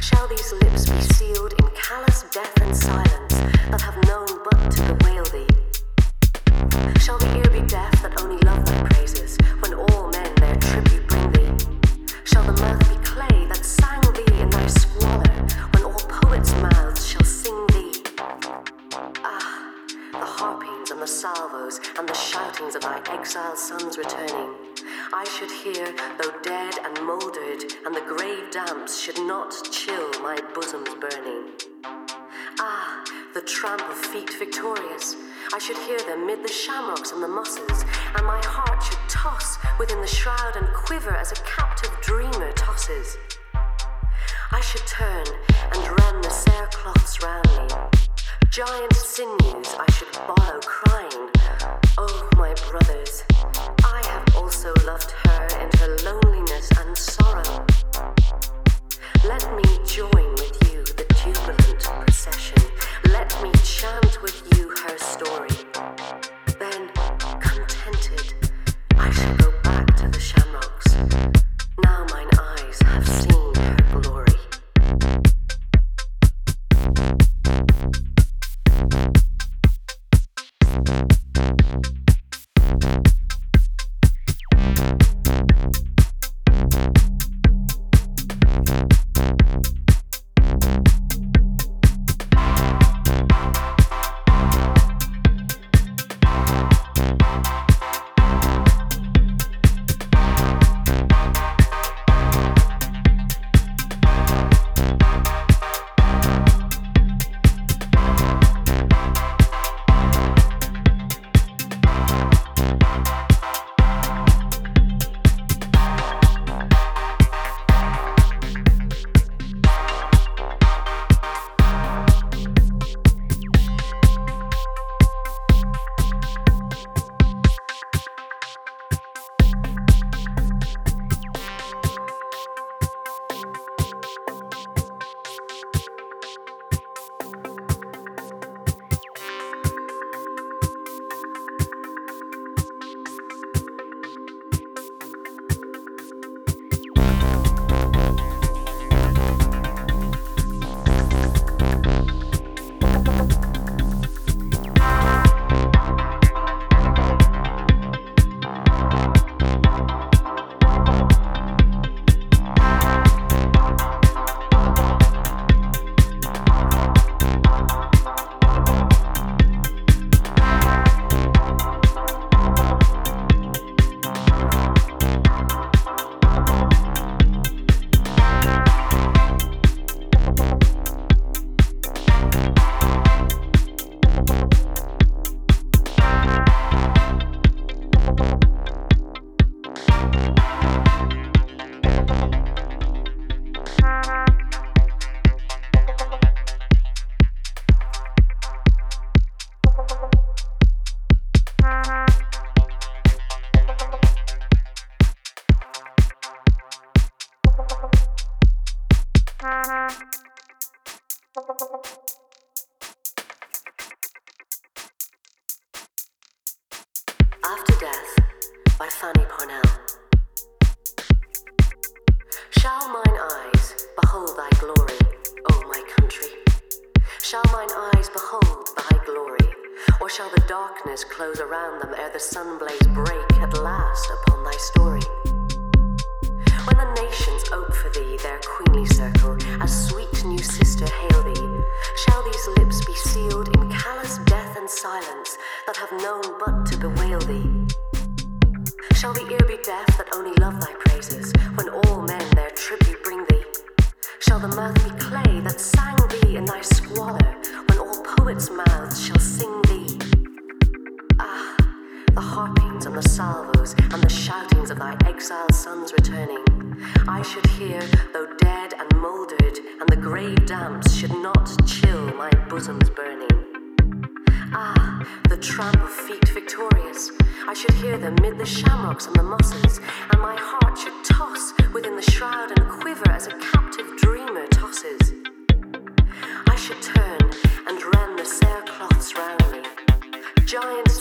shall these lips be the shoutings of thy exiled sons returning. I should hear, though dead and mouldered, and the grave damps should not chill my bosom's burning. Ah, the tramp of feet victorious. I should hear them mid the shamrocks and the mosses, and my heart should toss within the shroud and quiver as a captive dreamer tosses. I should turn and run the cerecloths round me. Giant sinews I should borrow, crying, Oh, my brothers, After Death by Fanny Parnell. Shall mine eyes behold thy glory, O my country? Shall mine eyes behold thy glory, or shall the darkness close around them ere the sunblaze break at last upon thy story? When the nations ope for thee their queenly circle, as sweet new sister hail thee, shall these lips be sealed in callous death and silence that have known but to bewail thee? Shall the ear be deaf that only love thy praises, when all men their tribute bring thee? Shall the mouth be clay that sang thee in thy squalor, when all poets' mouths shall salvos and the shoutings of thy exiled sons returning. I should hear, though dead and mouldered, and the grave damps should not chill my bosom's burning. Ah, the tramp of feet victorious. I should hear them mid the shamrocks and the mosses, and my heart should toss within the shroud and quiver as a captive dreamer tosses. I should turn and rend the cerecloths round me. giant